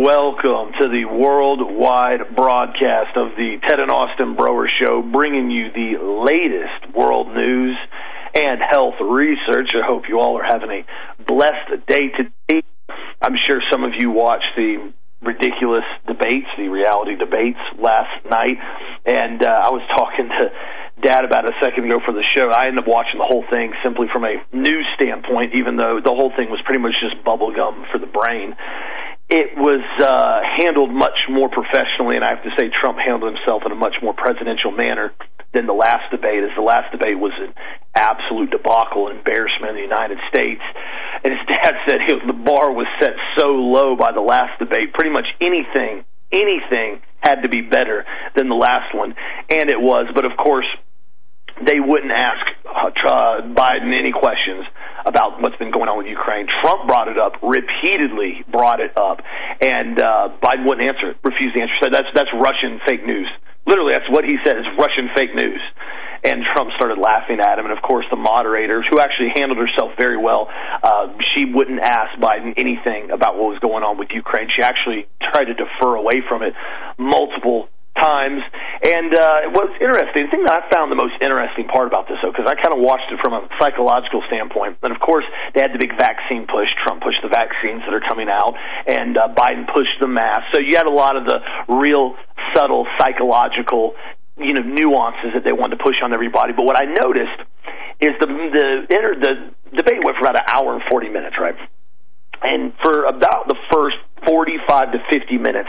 Welcome to the worldwide broadcast of the Ted and Austin Broer Show, bringing you the latest world news and health research. I hope you all are having a blessed day today. I'm sure some of you watched the ridiculous debates, the reality debates last night, and uh, I was talking to Dad about a second ago for the show. I ended up watching the whole thing simply from a news standpoint, even though the whole thing was pretty much just bubblegum for the brain. It was uh, handled much more professionally, and I have to say Trump handled himself in a much more presidential manner than the last debate, as the last debate was an absolute debacle and embarrassment in the United States. And his dad said it, the bar was set so low by the last debate, pretty much anything, anything had to be better than the last one, and it was. But of course, they wouldn't ask uh, Biden any questions about what's been going on with Ukraine. Trump brought it up repeatedly, brought it up, and uh, Biden wouldn't answer it, refused to answer. Said that's that's Russian fake news. Literally, that's what he said. It's Russian fake news. And Trump started laughing at him, and of course, the moderator, who actually handled herself very well, uh, she wouldn't ask Biden anything about what was going on with Ukraine. She actually tried to defer away from it multiple times. And uh, what's interesting, the thing that I found the most interesting part about this, though, because I kind of watched it from a psychological standpoint, and of course, they had the big vaccine push. Trump pushed the vaccines that are coming out, and uh, Biden pushed the mask. So you had a lot of the real subtle psychological, you know, nuances that they wanted to push on everybody. But what I noticed is the the the debate went for about an hour and forty minutes, right? And for about the first 45 to 50 minutes,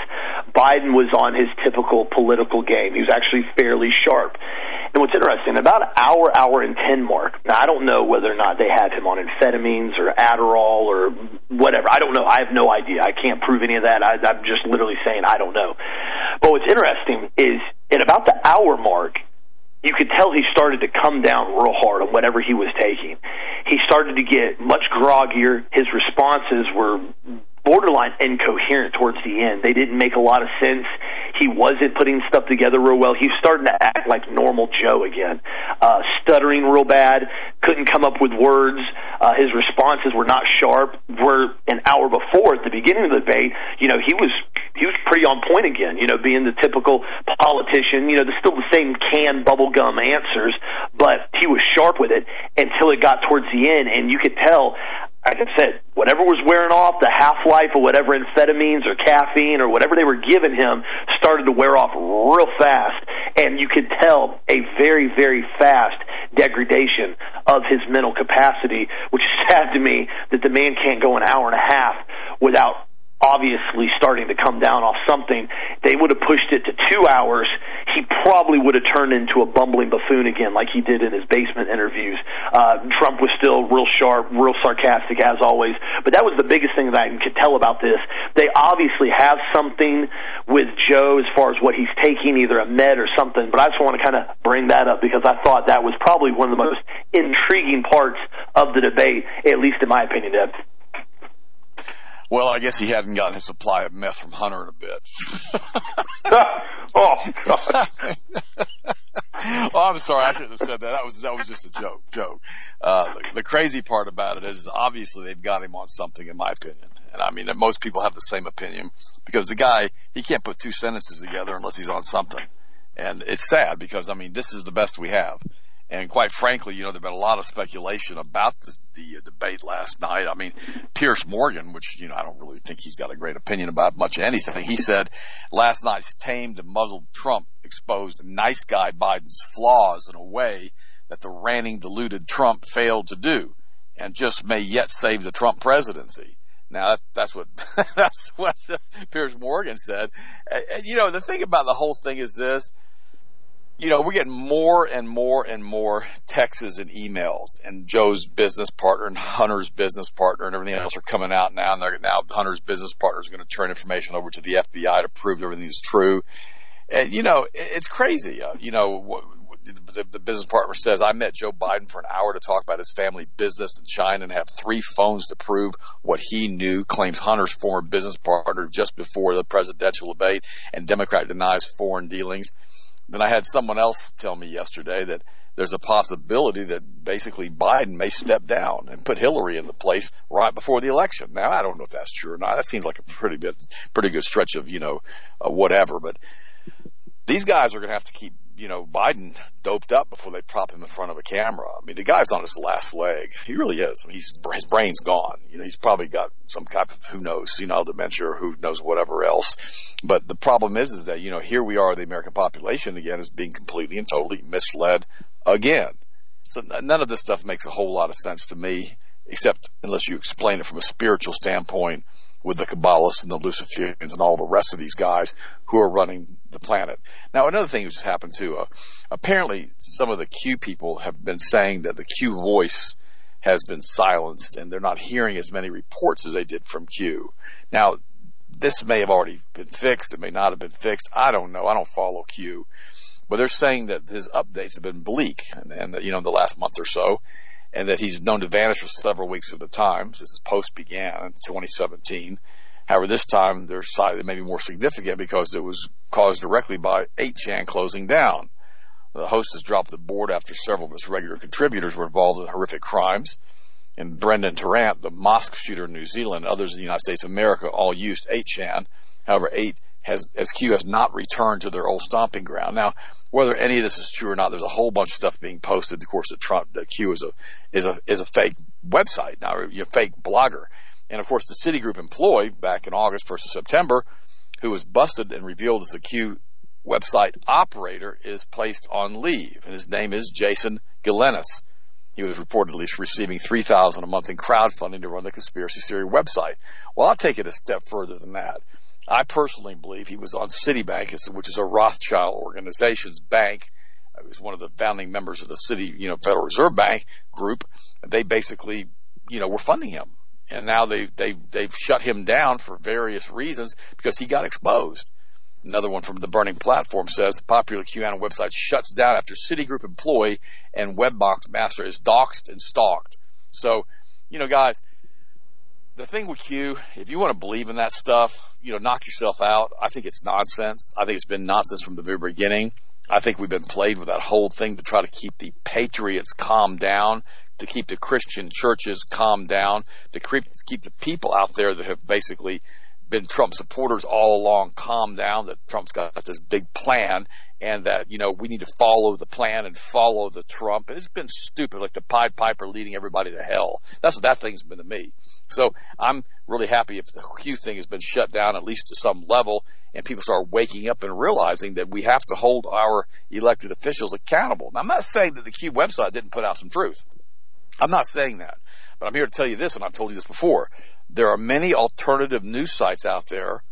Biden was on his typical political game. He was actually fairly sharp. And what's interesting, about hour, hour and 10 mark, now I don't know whether or not they had him on amphetamines or Adderall or whatever. I don't know. I have no idea. I can't prove any of that. I, I'm just literally saying I don't know. But what's interesting is at about the hour mark, you could tell he started to come down real hard on whatever he was taking. He started to get much groggier. His responses were borderline incoherent towards the end. They didn't make a lot of sense. He wasn't putting stuff together real well. He was starting to act like normal Joe again, uh, stuttering real bad, couldn't come up with words. Uh, his responses were not sharp. Were an hour before at the beginning of the debate, you know, he was he was pretty on point again. You know, being the typical politician. You know, there's still the same canned bubblegum answers, but he was sharp with it until it got towards the end, and you could tell I said, whatever was wearing off, the half life of whatever amphetamines or caffeine or whatever they were giving him started to wear off real fast. And you could tell a very, very fast degradation of his mental capacity, which is sad to me that the man can't go an hour and a half without obviously starting to come down off something. They would have pushed it to two hours. He probably would have turned into a bumbling buffoon again, like he did in his basement interviews. Uh, Trump was still real sharp, real sarcastic as always. But that was the biggest thing that I could tell about this. They obviously have something with Joe as far as what he's taking, either a med or something. But I just want to kind of bring that up because I thought that was probably one of the most intriguing parts of the debate, at least in my opinion, Deb. Well, I guess he hadn't gotten his supply of meth from Hunter in a bit. oh God. well, I'm sorry, I shouldn't have said that. That was that was just a joke. Joke. Uh, the, the crazy part about it is obviously they've got him on something, in my opinion. And I mean that most people have the same opinion because the guy he can't put two sentences together unless he's on something. And it's sad because I mean this is the best we have. And quite frankly, you know, there's been a lot of speculation about the, the uh, debate last night. I mean, Piers Morgan, which, you know, I don't really think he's got a great opinion about much anything. He said last night's tamed and muzzled Trump exposed nice guy Biden's flaws in a way that the ranting, deluded Trump failed to do and just may yet save the Trump presidency. Now that's, that's what, that's what Piers Morgan said. And, and you know, the thing about the whole thing is this, you know, we're getting more and more and more texts and emails, and Joe's business partner and Hunter's business partner and everything else are coming out now. And they're, now Hunter's business partner is going to turn information over to the FBI to prove everything is true. And you know, it's crazy. Uh, you know, the, the business partner says, I met Joe Biden for an hour to talk about his family business in China and have three phones to prove what he knew, claims Hunter's former business partner just before the presidential debate, and Democrat denies foreign dealings. Then I had someone else tell me yesterday that there's a possibility that basically Biden may step down and put Hillary in the place right before the election. Now, I don't know if that's true or not. That seems like a pretty good, pretty good stretch of, you know, uh, whatever, but these guys are going to have to keep you know, Biden doped up before they prop him in front of a camera. I mean, the guy's on his last leg. He really is. I mean, he's, his brain's gone. You know, he's probably got some kind of, who knows, senile dementia or who knows whatever else. But the problem is, is that, you know, here we are, the American population again is being completely and totally misled again. So none of this stuff makes a whole lot of sense to me, except unless you explain it from a spiritual standpoint with the Kabbalists and the Luciferians and all the rest of these guys who are running the planet. Now, another thing that's happened too, uh, apparently some of the Q people have been saying that the Q voice has been silenced and they're not hearing as many reports as they did from Q. Now, this may have already been fixed. It may not have been fixed. I don't know. I don't follow Q. But they're saying that his updates have been bleak and, and you know, in the last month or so and that he's known to vanish for several weeks at a time since his post began in 2017. However, this time their side may be more significant because it was caused directly by 8chan closing down. The host has dropped the board after several of his regular contributors were involved in horrific crimes. And Brenton Tarrant, the mosque shooter in New Zealand, and others in the United States of America all used 8chan. However, 8 has, as Q has not returned to their old stomping ground. Now, whether any of this is true or not, there's a whole bunch of stuff being posted. Of course, that Trump, that Q is a is a is a fake website now, a fake blogger, and of course, the Citigroup employee back in August, of September, who was busted and revealed as a Q website operator, is placed on leave, and his name is Jason Gelinas. He was reportedly receiving three thousand a month in crowdfunding to run the conspiracy theory website. Well, I'll take it a step further than that. I personally believe he was on Citibank, which is a Rothschild organization's bank. He was one of the founding members of the City, you know, Federal Reserve Bank group. They basically, you know, were funding him, and now they've they've they've shut him down for various reasons because he got exposed. Another one from the Burning Platform says the popular QAnon website shuts down after Citigroup employee and Webbox master is doxxed and stalked. So, you know, guys, the thing with Q, if you want to believe in that stuff, you know, knock yourself out. I think it's nonsense. I think it's been nonsense from the very beginning. I think we've been played with that whole thing to try to keep the patriots calm down, to keep the Christian churches calm down, to keep, keep the people out there that have basically been Trump supporters all along calm down that Trump's got this big plan and that, you know, we need to follow the plan and follow the Trump. And it's been stupid, like the Pied Piper leading everybody to hell. That's what that thing's been to me. So I'm really happy if the Q thing has been shut down at least to some level and people start waking up and realizing that we have to hold our elected officials accountable. Now, I'm not saying that the Q website didn't put out some truth. I'm not saying that. But I'm here to tell you this, and I've told you this before. There are many alternative news sites out there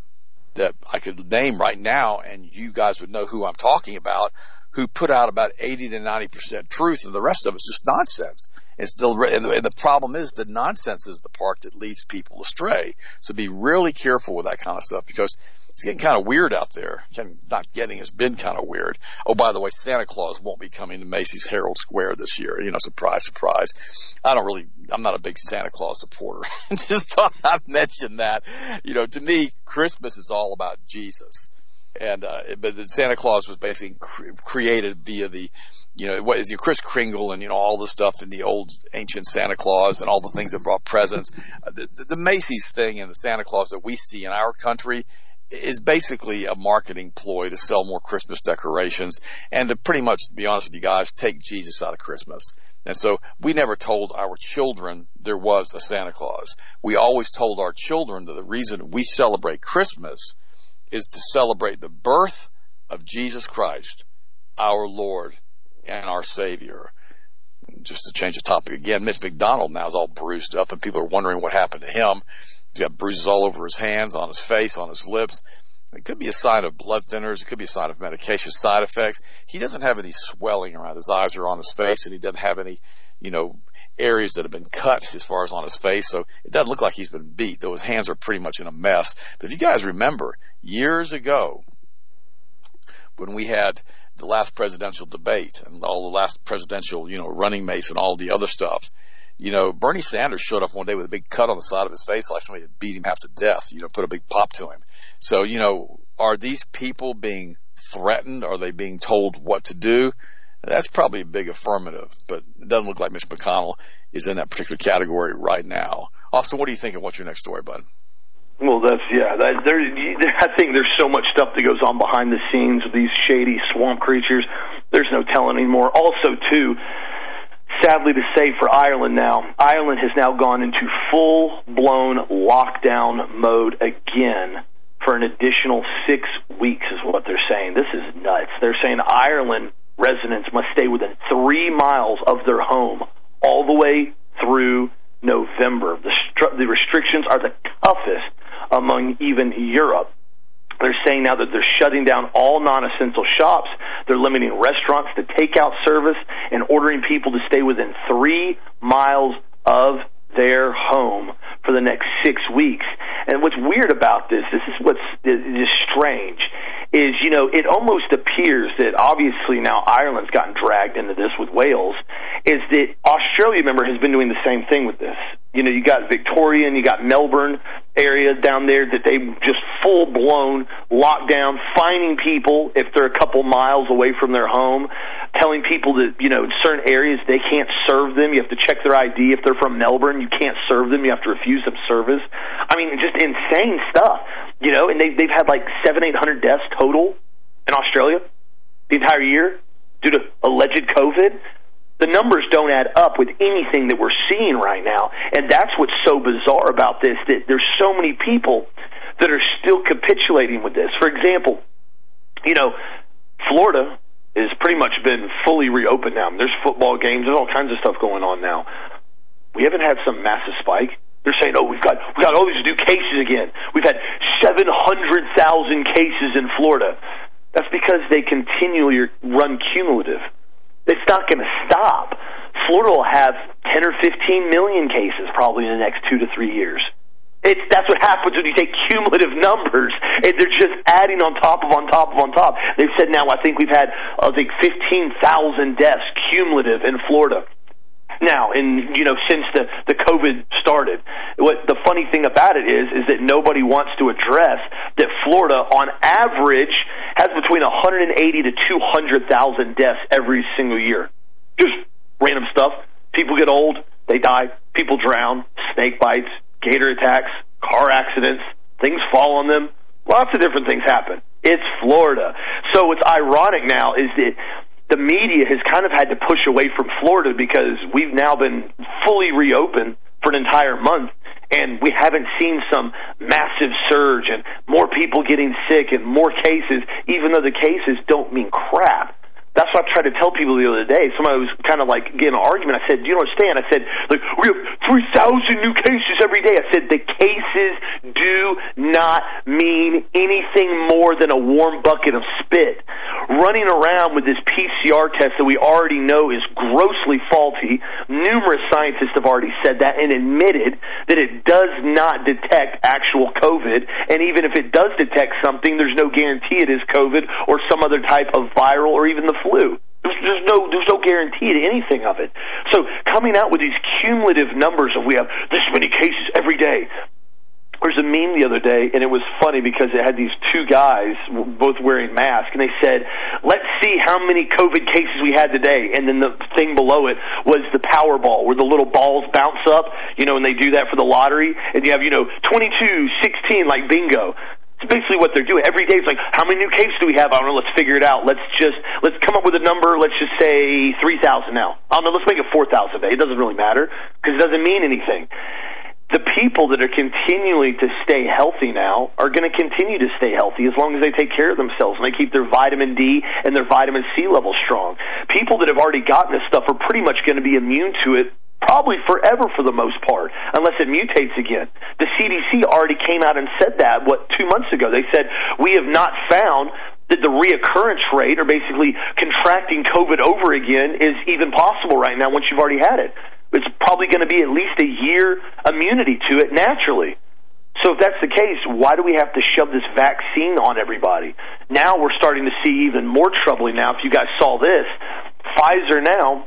that I could name right now, and you guys would know who I'm talking about, who put out about 80 to 90% truth, and the rest of it's just nonsense. It's still, and the, and the problem is the nonsense is the part that leads people astray. So be really careful with that kind of stuff because it's getting kind of weird out there. Not getting has been kind of weird. Oh, by the way, Santa Claus won't be coming to Macy's Herald Square this year. You know, surprise, surprise. I don't really, I'm not a big Santa Claus supporter. Just thought I'd mention that. You know, to me, Christmas is all about Jesus. And, uh, but Santa Claus was basically cre- created via the, you know, what is your Kris Kringle and, you know, all the stuff in the old ancient Santa Claus and all the things that brought presents. Uh, the, the Macy's thing and the Santa Claus that we see in our country is basically a marketing ploy to sell more Christmas decorations and to pretty much, to be honest with you guys, take Jesus out of Christmas. And so we never told our children there was a Santa Claus. We always told our children that the reason we celebrate Christmas is to celebrate the birth of Jesus Christ, our Lord and our Savior. Just to change the topic again, Mitch McDonald now is all bruised up and people are wondering what happened to him. He's got bruises all over his hands, on his face, on his lips. It could be a sign of blood thinners. It could be a sign of medication side effects. He doesn't have any swelling around his eyes or on his face, and he doesn't have any, you know, areas that have been cut as far as on his face. So it doesn't look like he's been beat, though his hands are pretty much in a mess. But if you guys remember, years ago, when we had the last presidential debate and all the last presidential, you know, running mates and all the other stuff, you know, Bernie Sanders showed up one day with a big cut on the side of his face, like somebody had beat him half to death, you know, put a big pop to him. So, you know, are these people being threatened? Are they being told what to do? That's probably a big affirmative, but it doesn't look like Mitch McConnell is in that particular category right now. Austin, what do you think of what's your next story, bud? Well, that's yeah. That, there, I think there's so much stuff that goes on behind the scenes with these shady swamp creatures. There's no telling anymore. Also, too, sadly to say for Ireland now, Ireland has now gone into full blown lockdown mode again for an additional six weeks, is what they're saying. This is nuts. They're saying Ireland residents must stay within three miles of their home all the way through November. The, the restrictions are the toughest among even Europe. They're saying now that they're shutting down all non essential shops. They're limiting restaurants to takeout service and ordering people to stay within three miles of their home for the next six weeks. And what's weird about this, this is what's just strange, is you know it almost appears that obviously now Ireland's gotten dragged into this with Wales, is that Australia, remember, has been doing the same thing with this. You know, you got Victoria and you got Melbourne area down there that they just full blown lockdown, finding people if they're a couple miles away from their home, telling people that you know in certain areas they can't serve them. You have to check their ID if they're from Melbourne. You can't serve them. You have to refuse them service. I mean, just insane stuff. You know, and they they've had like seven eight hundred deaths total in Australia the entire year due to alleged COVID the numbers don't add up with anything that we're seeing right now. And that's what's so bizarre about this that there's so many people that are still capitulating with this. For example, you know, Florida has pretty much been fully reopened now. There's football games, there's all kinds of stuff going on now. We haven't had some massive spike. They're saying, "Oh, we've got we got all these new cases again. We've had 700,000 cases in Florida." That's because they continually run cumulative. It's not going to stop. Florida will have 10 or 15 million cases probably in the next two to three years. It's that's what happens when you take cumulative numbers. And they're just adding on top of on top of on top. They've said now I think we've had I think 15,000 deaths cumulative in Florida now and you know since the the covid started. What the funny thing about it is is that nobody wants to address that Florida on average has between 180 to 200,000 deaths every single year. Just random stuff. People get old they die. People drown snake bites gator attacks car accidents things fall on them. Lots of different things happen. It's Florida. So what's ironic now is that the media has kind of had to push away from Florida because we've now been fully reopened for an entire month and we haven't seen some massive surge and more people getting sick and more cases even though the cases don't mean crap that's what I tried to tell people the other day. Somebody was kind of like getting an argument. I said, "Do you understand?" I said, "Like we have three thousand new cases every day." I said, "The cases do not mean anything more than a warm bucket of spit." Running around with this PCR test that we already know is grossly faulty. Numerous scientists have already said that and admitted that it does not detect actual COVID. And even if it does detect something, there's no guarantee it is COVID or some other type of viral or even the flu flu. There's, no there's no guarantee to anything of it. So coming out with these cumulative numbers of we have this many cases every day. There's a meme the other day, and it was funny because it had these two guys both wearing masks, and they said, "Let's see how many COVID cases we had today." And then the thing below it was the Powerball, where the little balls bounce up, you know, and they do that for the lottery, and you have, you know, 22, 16, like bingo. It's basically what they're doing. Every day it's like, how many new cases do we have? I don't know. Let's figure it out. Let's just, let's come up with a number. Let's just say 3,000 now. I don't know. Let's make it 4,000 a day. It doesn't really matter because it doesn't mean anything. The people that are continuing to stay healthy now are going to continue to stay healthy as long as they take care of themselves and they keep their vitamin D and their vitamin C levels strong. People that have already gotten this stuff are pretty much going to be immune to it probably forever for the most part, unless it mutates again. The CDC already came out and said that, what, two months ago. They said, we have not found that the reoccurrence rate, or basically contracting COVID over again, is even possible right now once you've already had it. It's probably going to be at least a year immunity to it naturally. So if that's the case, why do we have to shove this vaccine on everybody? Now we're starting to see even more troubling now. If you guys saw this, Pfizer now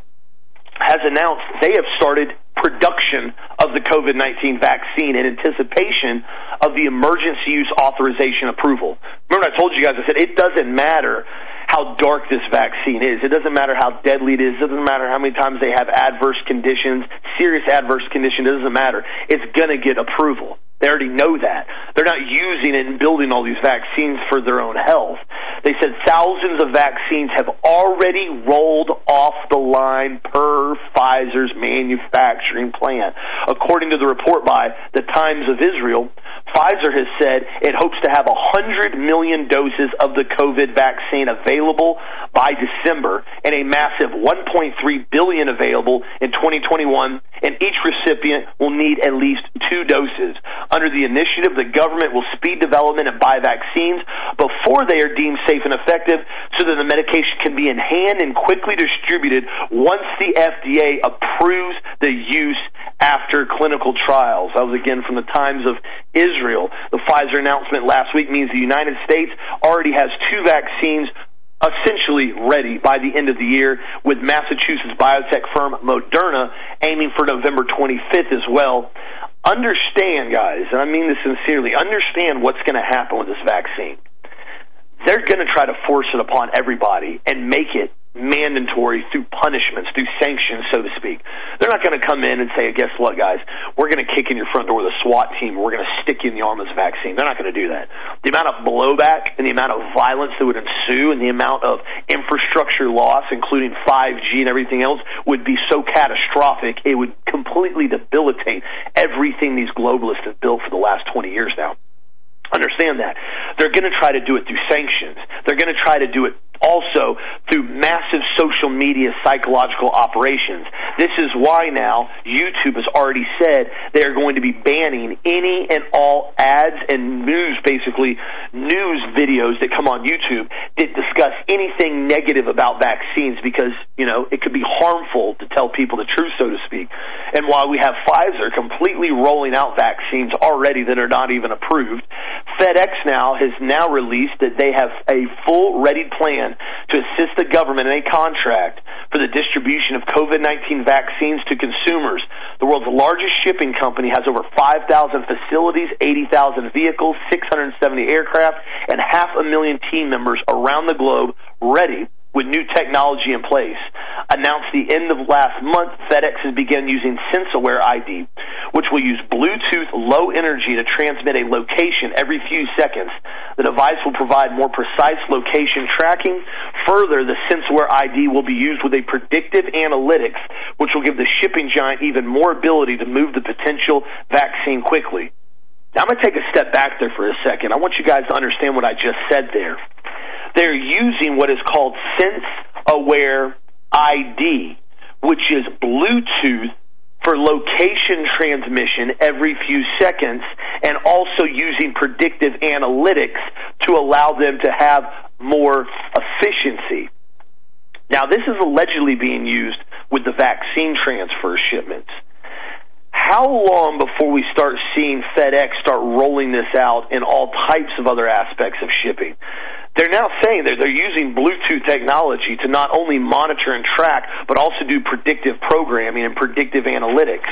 has announced they have started production of the COVID 19 vaccine in anticipation of the emergency use authorization approval. Remember, I told you guys, I said it doesn't matter how dark this vaccine is. It doesn't matter how deadly it is. It doesn't matter how many times they have adverse conditions, serious adverse condition. It doesn't matter. It's going to get approval. They already know that. They're not using and building all these vaccines for their own health. They said thousands of vaccines have already rolled off the line per Pfizer's manufacturing plant. According to the report by the Times of Israel, Pfizer has said it hopes to have 100 million doses of the COVID vaccine available by December and a massive 1.3 billion available in 2021 and each recipient will need at least two doses. Under the initiative, the government will speed development and buy vaccines before they are deemed safe and effective so that the medication can be in hand and quickly distributed once the FDA approves the use after clinical trials. That was again from the Times of Israel. The Pfizer announcement last week means the United States already has two vaccines essentially ready by the end of the year with Massachusetts biotech firm Moderna aiming for November 25th as well understand, guys, and I mean this sincerely, understand what's going to happen with this vaccine. They're going to try to force it upon everybody and make it mandatory through punishments, through sanctions, so to speak. They're not going to come in and say, guess what, guys, we're going to kick in your front door with a SWAT team, we're going to stick you in the arm of vaccine. They're not going to do that. The amount of blowback and the amount of violence that would ensue and the amount of infrastructure loss, including 5G and everything else, would be so catastrophic, it would completely debilitate everything these globalists have built for the last 20 years now. Understand that. They're going to try to do it through sanctions. They're going to try to do it also through massive social media psychological operations. This is why now YouTube has already said they are going to be banning any and all ads and news, basically news videos that come on YouTube that discuss anything negative about vaccines because, you know, it could be harmful to tell people the truth, so to speak. And while we have Pfizer completely rolling out vaccines already that are not even approved, FedEx now has now released that they have a full ready plan to assist the government in a contract for the distribution of COVID 19 vaccines to consumers. The world's largest shipping company has over 5,000 facilities, 80,000 vehicles, 670 aircraft, and half a million team members around the globe ready with new technology in place. Announced the end of last month, FedEx has begun using SenseAware ID, which will use Bluetooth low energy to transmit a location every few seconds. The device will provide more precise location tracking. Further, the SenseAware ID will be used with a predictive analytics, which will give the shipping giant even more ability to move the potential vaccine quickly. Now, I'm going to take a step back there for a second. I want you guys to understand what I just said there they're using what is called Sense Aware ID, which is Bluetooth for location transmission every few seconds and also using predictive analytics to allow them to have more efficiency. Now, this is allegedly being used with the vaccine transfer shipments. How long before we start seeing FedEx start rolling this out in all types of other aspects of shipping? They're now saying that they're using Bluetooth technology to not only monitor and track, but also do predictive programming and predictive analytics.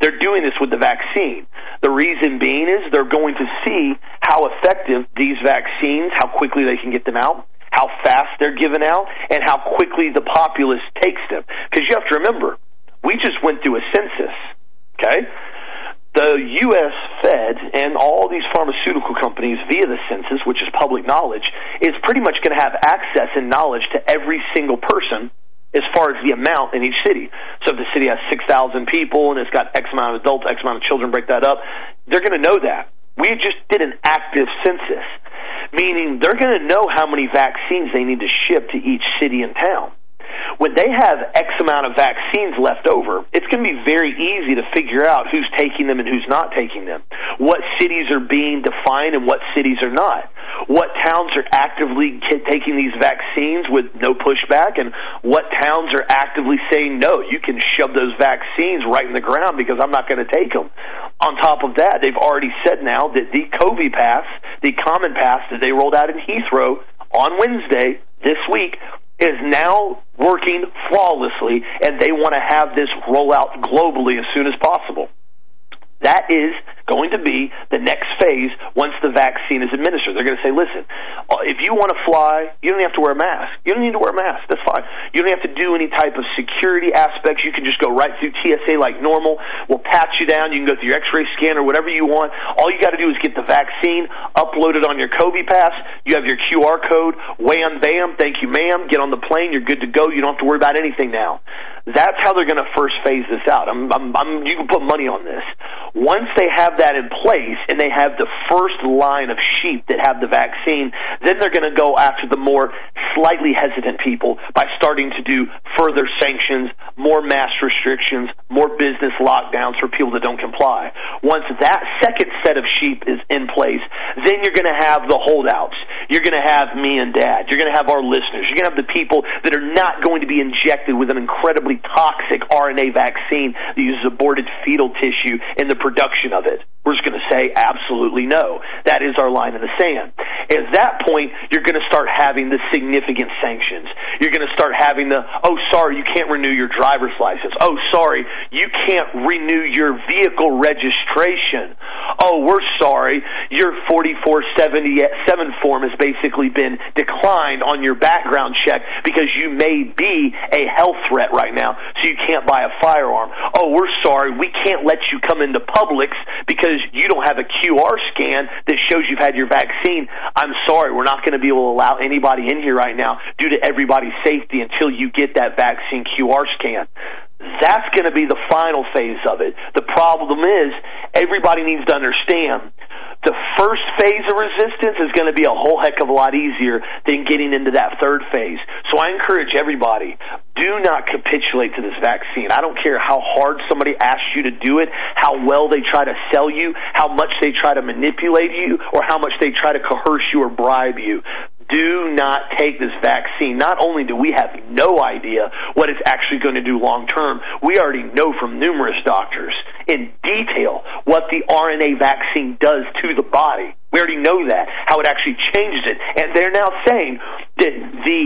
They're doing this with the vaccine. The reason being is they're going to see how effective these vaccines, how quickly they can get them out, how fast they're given out, and how quickly the populace takes them. Because you have to remember, we just went through a census. Okay? The U.S. Fed and all these pharmaceutical companies via the census, which is public knowledge, is pretty much going to have access and knowledge to every single person as far as the amount in each city. So if the city has 6,000 people and it's got X amount of adults, X amount of children, break that up, they're going to know that. We just did an active census, meaning they're going to know how many vaccines they need to ship to each city and town when they have X amount of vaccines left over, it's going to be very easy to figure out who's taking them and who's not taking them. What cities are being defined and what cities are not. What towns are actively taking these vaccines with no pushback and what towns are actively saying, no, you can shove those vaccines right in the ground because I'm not going to take them. On top of that, they've already said now that the COVID pass, the common pass that they rolled out in Heathrow on Wednesday this week is now working flawlessly, and they want to have this roll out globally as soon as possible. That is going to be the next phase once the vaccine is administered. They're going to say, listen, uh, if you want to fly, you don't have to wear a mask. You don't need to wear a mask. That's fine. You don't have to do any type of security aspects. You can just go right through TSA like normal. We'll pat you down. You can go through your X-ray scan or whatever you want. All you got to do is get the vaccine, upload it on your COVID pass. You have your QR code. Wham, bam. Thank you, ma'am. Get on the plane. You're good to go. You don't have to worry about anything now. That's how they're going to first phase this out. I'm, I'm, I'm, you can put money on this. Once they have that in place and they have the first line of sheep that have the vaccine, then they're going to go after the more slightly hesitant people by starting to do further sanctions, more mass restrictions, more business lockdowns for people that don't comply. Once that second set of sheep is in place, then you're going to have the holdouts. You're going to have me and dad. You're going to have our listeners. You're going to have the people that are not going to be injected with an incredibly toxic RNA vaccine that uses aborted fetal tissue in the production of it. We're just going to say absolutely no. That is our line in the sand. At that point, you're going to start having the significant sanctions. You're going to start having the, oh, sorry, you can't renew your driver's license. Oh, sorry, you can't renew your vehicle registration. Oh, we're sorry, your 4477 form has basically been declined on your background check because you may be a health threat right now, so you can't buy a firearm. Oh, we're sorry, we can't let you come into Publix because you don't have a QR scan that shows you've had your vaccine. I'm sorry, we're not going to be able to allow anybody in here right now due to everybody's safety until you get that vaccine QR scan. That's going to be the final phase of it. The problem is everybody needs to understand the first phase of resistance is going to be a whole heck of a lot easier than getting into that third phase. So I encourage everybody, do not capitulate to this vaccine. I don't care how hard somebody asks you to do it, how well they try to sell you, how much they try to manipulate you, or how much they try to coerce you or bribe you do not take this vaccine. Not only do we have no idea what it's actually going to do long term, we already know from numerous doctors in detail what the RNA vaccine does to the body. We already know that, how it actually changes it. And they're now saying that the,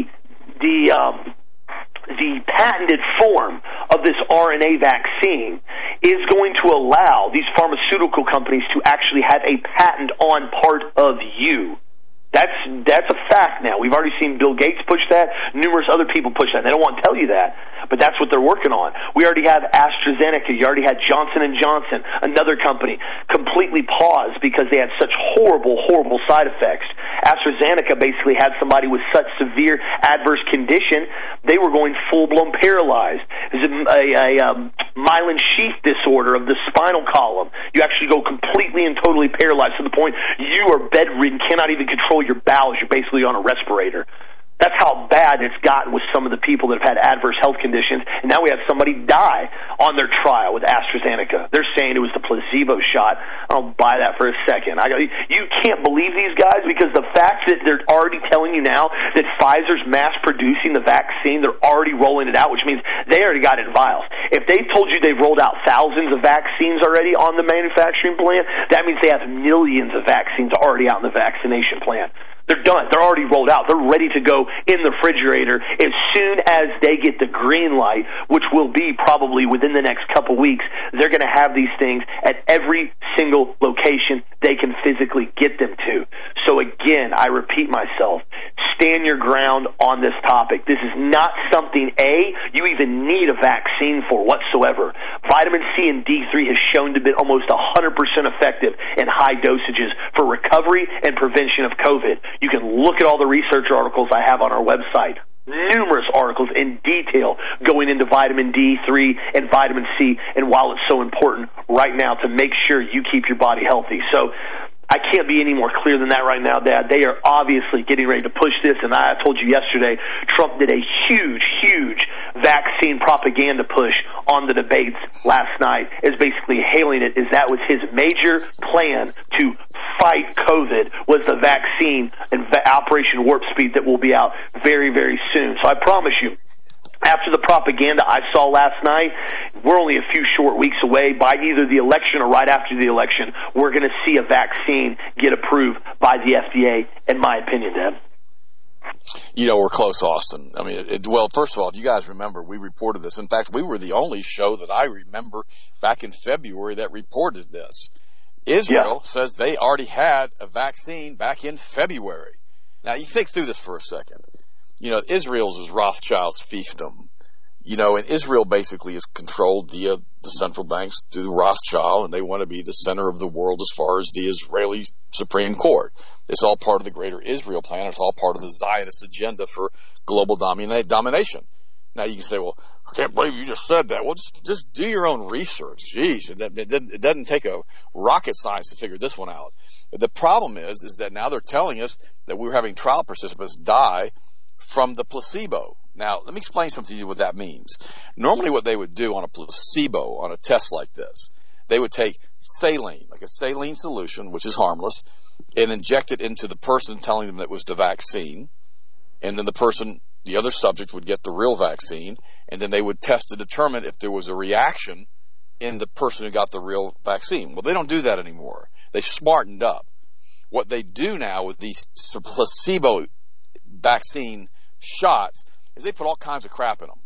the, um, the patented form of this RNA vaccine is going to allow these pharmaceutical companies to actually have a patent on part of you. That's that's a fact now. We've already seen Bill Gates push that, numerous other people push that. They don't want to tell you that, but that's what they're working on. We already have AstraZeneca. You already had Johnson and Johnson, another company, completely paused because they had such horrible, horrible side effects. AstraZeneca basically had somebody with such severe adverse condition, they were going full blown paralyzed. It was a, a, a um, myelin sheath disorder of the spinal column. You actually go completely and totally paralyzed to the point you are bedridden, cannot even control your bowels, you're basically on a respirator. That's how bad it's gotten with some of the people that have had adverse health conditions. And now we have somebody die on their trial with AstraZeneca. They're saying it was the placebo shot. I don't buy that for a second. I go, you can't believe these guys because the fact that they're already telling you now that Pfizer's mass producing the vaccine, they're already rolling it out, which means they already got it in vials. If they told you they've rolled out thousands of vaccines already on the manufacturing plant, that means they have millions of vaccines already out in the vaccination plant. They're done. They're already rolled out. They're ready to go in the refrigerator as soon as they get the green light, which will be probably within the next couple weeks. They're going to have these things at every single location they can physically get them to. So again, I repeat myself, stand your ground on this topic. This is not something A, you even need a vaccine for whatsoever. Vitamin C and D3 has shown to be almost 100% effective in high dosages for recovery and prevention of COVID. You can look at all the research articles I have on our website. Numerous articles in detail going into vitamin D3 and vitamin C and while it's so important right now to make sure you keep your body healthy. So I can't be any more clear than that right now, Dad. They are obviously getting ready to push this, and I told you yesterday, Trump did a huge, huge vaccine propaganda push on the debates last night, is basically hailing it as that was his major plan to fight COVID was the vaccine and Operation Warp Speed that will be out very, very soon. So I promise you, after the propaganda I saw last night, we're only a few short weeks away. By either the election or right after the election, we're going to see a vaccine get approved by the FDA, in my opinion, Deb. You know, we're close, Austin. I mean, it, well, first of all, if you guys remember, we reported this. In fact, we were the only show that I remember back in February that reported this. Israel Yeah. says they already had a vaccine back in February. Now you think through this for a second. You know, Israel's is Rothschild's fiefdom. You know, and Israel basically is controlled via the central banks through Rothschild, and they want to be the center of the world as far as the Israeli Supreme Court. It's all part of the greater Israel plan. It's all part of the Zionist agenda for global domina- domination. Now you can say, well, I can't believe you just said that. Well, just, just do your own research. Jeez, it, doesn't- take a rocket science to figure this one out. The problem is, is that now they're telling us that we're having trial participants die from the placebo. Now, let me explain something to you what that means. Normally what they would do on a placebo, on a test like this, they would take saline, like a saline solution, which is harmless, and inject it into the person telling them that it was the vaccine. And then the person, the other subject would get the real vaccine, and then they would test to determine if there was a reaction in the person who got the real vaccine. Well, they don't do that anymore. They smartened up. What they do now with these placebo vaccine shots is they put all kinds of crap in them.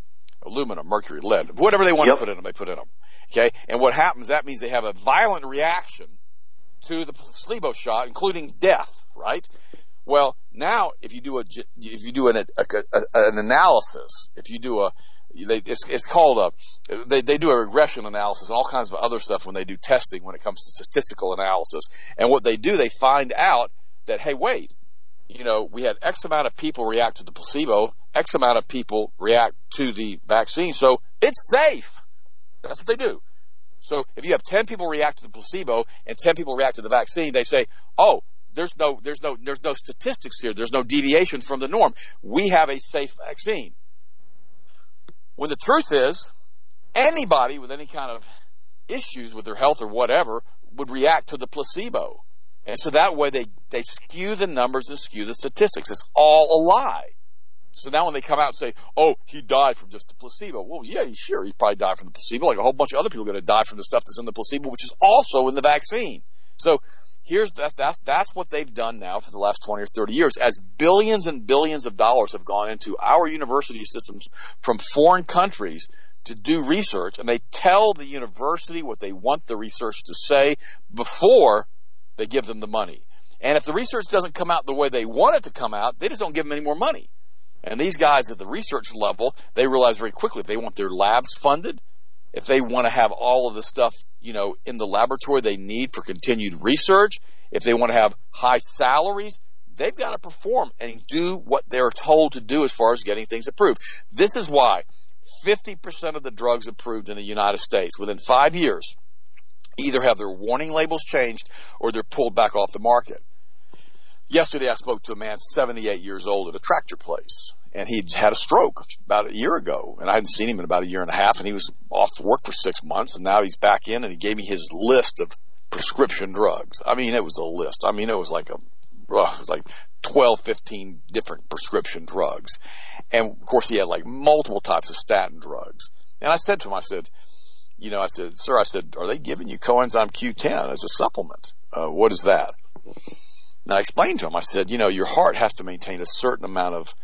Aluminum, mercury, lead, whatever they want Yep. to put in them, they put in them. Okay? And what happens, that means they have a violent reaction to the placebo shot, including death, right? Well, now if you do a, if you do an, a, a, an analysis, if you do a, they, it's, it's called a, they, they do a regression analysis, and all kinds of other stuff when they do testing when it comes to statistical analysis. And what they do, they find out that, hey, wait, you know, we had X amount of people react to the placebo, X amount of people react to the vaccine, so it's safe. That's what they do. So if you have 10 people react to the placebo and 10 people react to the vaccine, they say, oh, there's no, there's no, there's no statistics here. There's no deviation from the norm. We have a safe vaccine. When the truth is, anybody with any kind of issues with their health or whatever would react to the placebo. And so that way they, they skew the numbers and skew the statistics. It's all a lie. So now when they come out and say, oh, he died from just the placebo. Well, yeah, sure, he probably died from the placebo. Like a whole bunch of other people are going to die from the stuff that's in the placebo, which is also in the vaccine. So here's that's, that's, that's what they've done now for the last 20 or 30 years as billions and billions of dollars have gone into our university systems from foreign countries to do research and they tell the university what they want the research to say before they give them the money. And if the research doesn't come out the way they want it to come out, they just don't give them any more money. And these guys at the research level, they realize very quickly if they want their labs funded, if they want to have all of the stuff, you know, in the laboratory they need for continued research, if they want to have high salaries, they've got to perform and do what they're told to do as far as getting things approved. This is why 50% of the drugs approved in the United States within five years either have their warning labels changed or they're pulled back off the market. Yesterday I spoke to a man 78 years old at a tractor place and he'd had a stroke about a year ago and I hadn't seen him in about a year and a half and he was off work for six months and now he's back in and he gave me his list of prescription drugs. I mean, it was a list. I mean, it was like a, well, it was like 12, 15 different prescription drugs. And of course he had like multiple types of statin drugs. And I said to him, I said, you know, I said, sir, I said, are they giving you coenzyme Q10 as a supplement? Uh, what is that? And I explained to him, I said, you know, your heart has to maintain a certain amount of,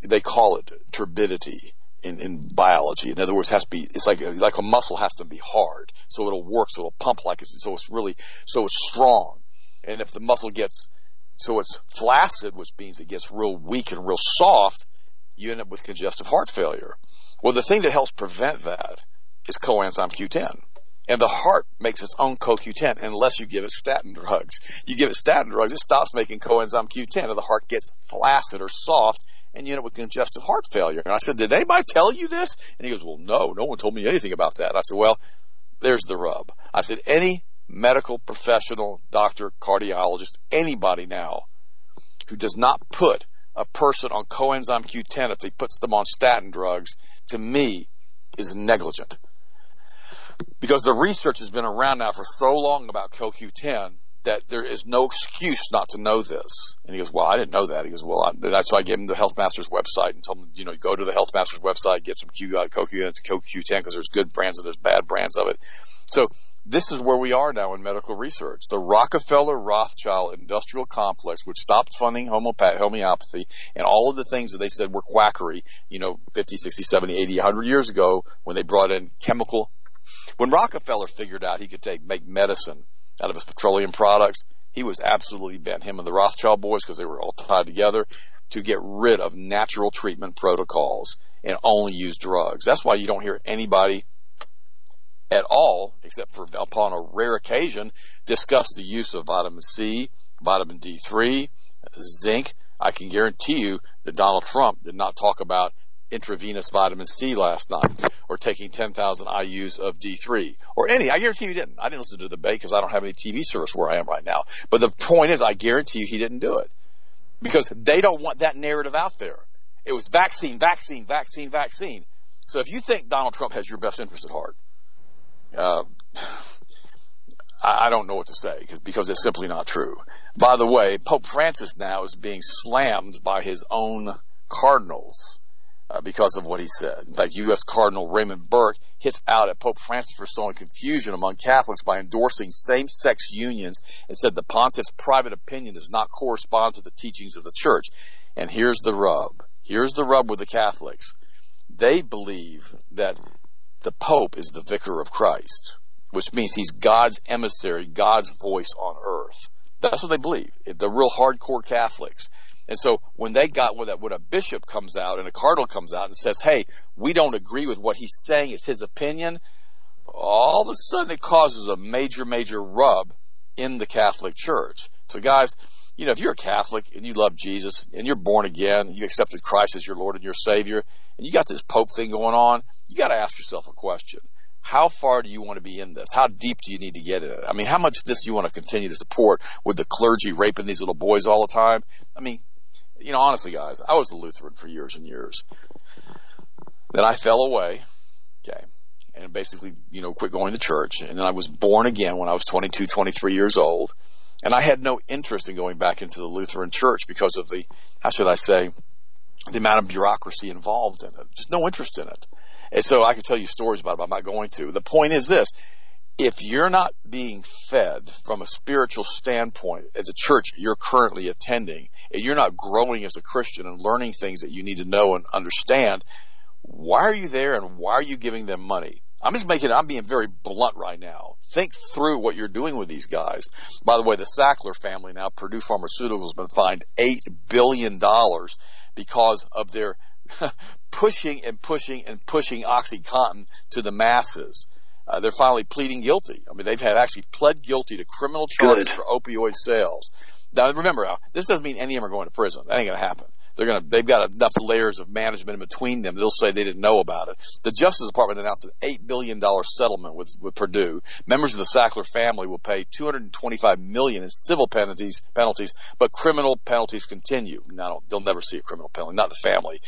they call it turgidity in, in biology. In other words, has to be, it's like, a, like a muscle has to be hard. So it'll work, so it'll pump like it's, so it's really, so it's strong. And if the muscle gets, so it's flaccid, which means it gets real weak and real soft, you end up with congestive heart failure. Well, the thing that helps prevent that is coenzyme Q10. And the heart makes its own CoQ10 unless you give it statin drugs. You give it statin drugs, it stops making coenzyme Q10 and the heart gets flaccid or soft and you end up with congestive heart failure. And I said, did anybody tell you this? And he goes, well, no, no one told me anything about that. I said, well, there's the rub. I said, any medical professional, doctor, cardiologist, anybody now who does not put a person on coenzyme Q10 if he puts them on statin drugs, to me, is negligent because the research has been around now for so long about CoQ10 that there is no excuse not to know this. And he goes, well, I didn't know that. He goes, well, I, that's why I gave him the Health Masters website and told him, you know, go to the Health Masters website, get some Q, uh, CoQ10, CoQ10 because there's good brands and there's bad brands of it. So this is where we are now in medical research. The Rockefeller Rothschild industrial complex, which stopped funding homeopathy and all of the things that they said were quackery, you know, 50, 60, 70, 80, 100 years ago when they brought in chemical when Rockefeller figured out he could take make medicine out of his petroleum products. He was absolutely bent, him and the Rothschild boys, because they were all tied together, to get rid of natural treatment protocols and only use drugs. That's why you don't hear anybody at all, except for upon a rare occasion, discuss the use of vitamin C, vitamin D3, zinc. I can guarantee you that Donald Trump did not talk about intravenous vitamin C last night or taking 10,000 IUs of D3 or any. I guarantee you didn't. I didn't listen to the debate because I don't have any TV service where I am right now. But the point is, I guarantee you he didn't do it because they don't want that narrative out there. It was vaccine, vaccine, vaccine, vaccine. So if you think Donald Trump has your best interest at heart, uh, I don't know what to say because it's simply not true. By the way, Pope Francis now is being slammed by his own cardinals uh, because of what he said. In fact, U.S. Cardinal Raymond Burke hits out at Pope Francis for sowing confusion among Catholics by endorsing same-sex unions and said the pontiff's private opinion does not correspond to the teachings of the church. And here's the rub. Here's the rub with the Catholics. They believe that the Pope is the vicar of Christ, which means he's God's emissary, God's voice on earth. That's what they believe. The real hardcore Catholics. And so when they got when, that, when a bishop comes out and a cardinal comes out and says, "Hey, we don't agree with what he's saying; it's his opinion," all of a sudden it causes a major, major rub in the Catholic Church. So, guys, you know, if you're a Catholic and you love Jesus and you're born again, you accepted Christ as your Lord and your Savior, and you got this Pope thing going on, you got to ask yourself a question. How far do you want to be in this? How deep do you need to get in it? I mean, how much this do you want to continue to support with the clergy raping these little boys all the time? I mean, you know, honestly, guys, I was a Lutheran for years and years. Then I fell away, okay, and basically, you know, quit going to church. And then I was born again when I was 22, 23 years old. And I had no interest in going back into the Lutheran church because of the, how should I say, the amount of bureaucracy involved in it. Just no interest in it. And so I could tell you stories about it, but I'm not going to. The point is this if you're not being fed from a spiritual standpoint as a church you're currently attending, and you're not growing as a Christian and learning things that you need to know and understand, why are you there and why are you giving them money? I'm just making, I'm being very blunt right now. Think through what you're doing with these guys. By the way, the Sackler family now, Purdue Pharmaceuticals, has been fined $8 billion because of their pushing and pushing and pushing OxyContin to the masses. Uh, they're finally pleading guilty. I mean, they've had actually pled guilty to criminal charges Good. for opioid sales. Now, remember, this doesn't mean any of them are going to prison. That ain't going to happen they're to they've got enough layers of management in between them. They'll say they didn't know about it. The Justice Department announced an eight billion dollar settlement with with Purdue. Members of the Sackler family will pay 225 million in civil penalties penalties, but criminal penalties continue. Now they'll never see a criminal penalty, not the family.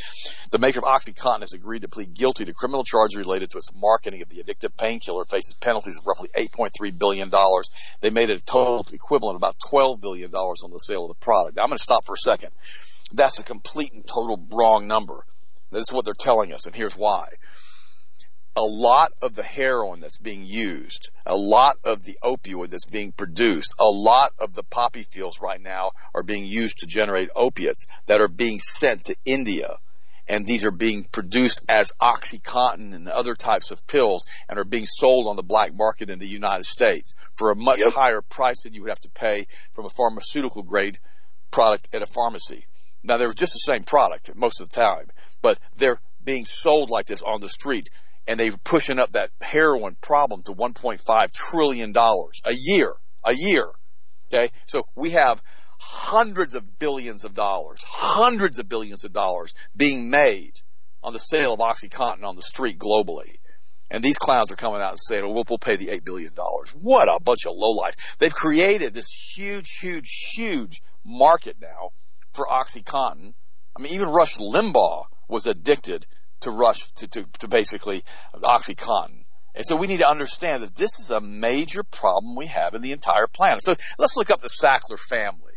The maker of OxyContin has agreed to plead guilty to criminal charges related to its marketing of the addictive painkiller. Faces penalties of roughly 8.3 billion dollars. They made it a total equivalent of about 12 billion dollars on the sale of the product. Now I'm going to stop for a second. That's a complete and total wrong number. This is what they're telling us, and here's why. A lot of the heroin that's being used, a lot of the opioid that's being produced, a lot of the poppy fields right now are being used to generate opiates that are being sent to India. And these are being produced as Oxycontin and other types of pills and are being sold on the black market in the United States for a much yep. higher price than you would have to pay from a pharmaceutical grade product at a pharmacy. Now they're just the same product most of the time, but they're being sold like this on the street and they're pushing up that heroin problem to 1.5 trillion dollars a year, a year. Okay. So we have hundreds of billions of dollars, hundreds of billions of dollars being made on the sale of OxyContin on the street globally. And these clowns are coming out and saying, well, we'll pay the $8 billion. What a bunch of lowlife. They've created this huge, huge, huge market now for OxyContin. I mean, even Rush Limbaugh was addicted to Rush, to, to, to basically OxyContin. And so we need to understand that this is a major problem we have in the entire planet. So let's look up the Sackler family.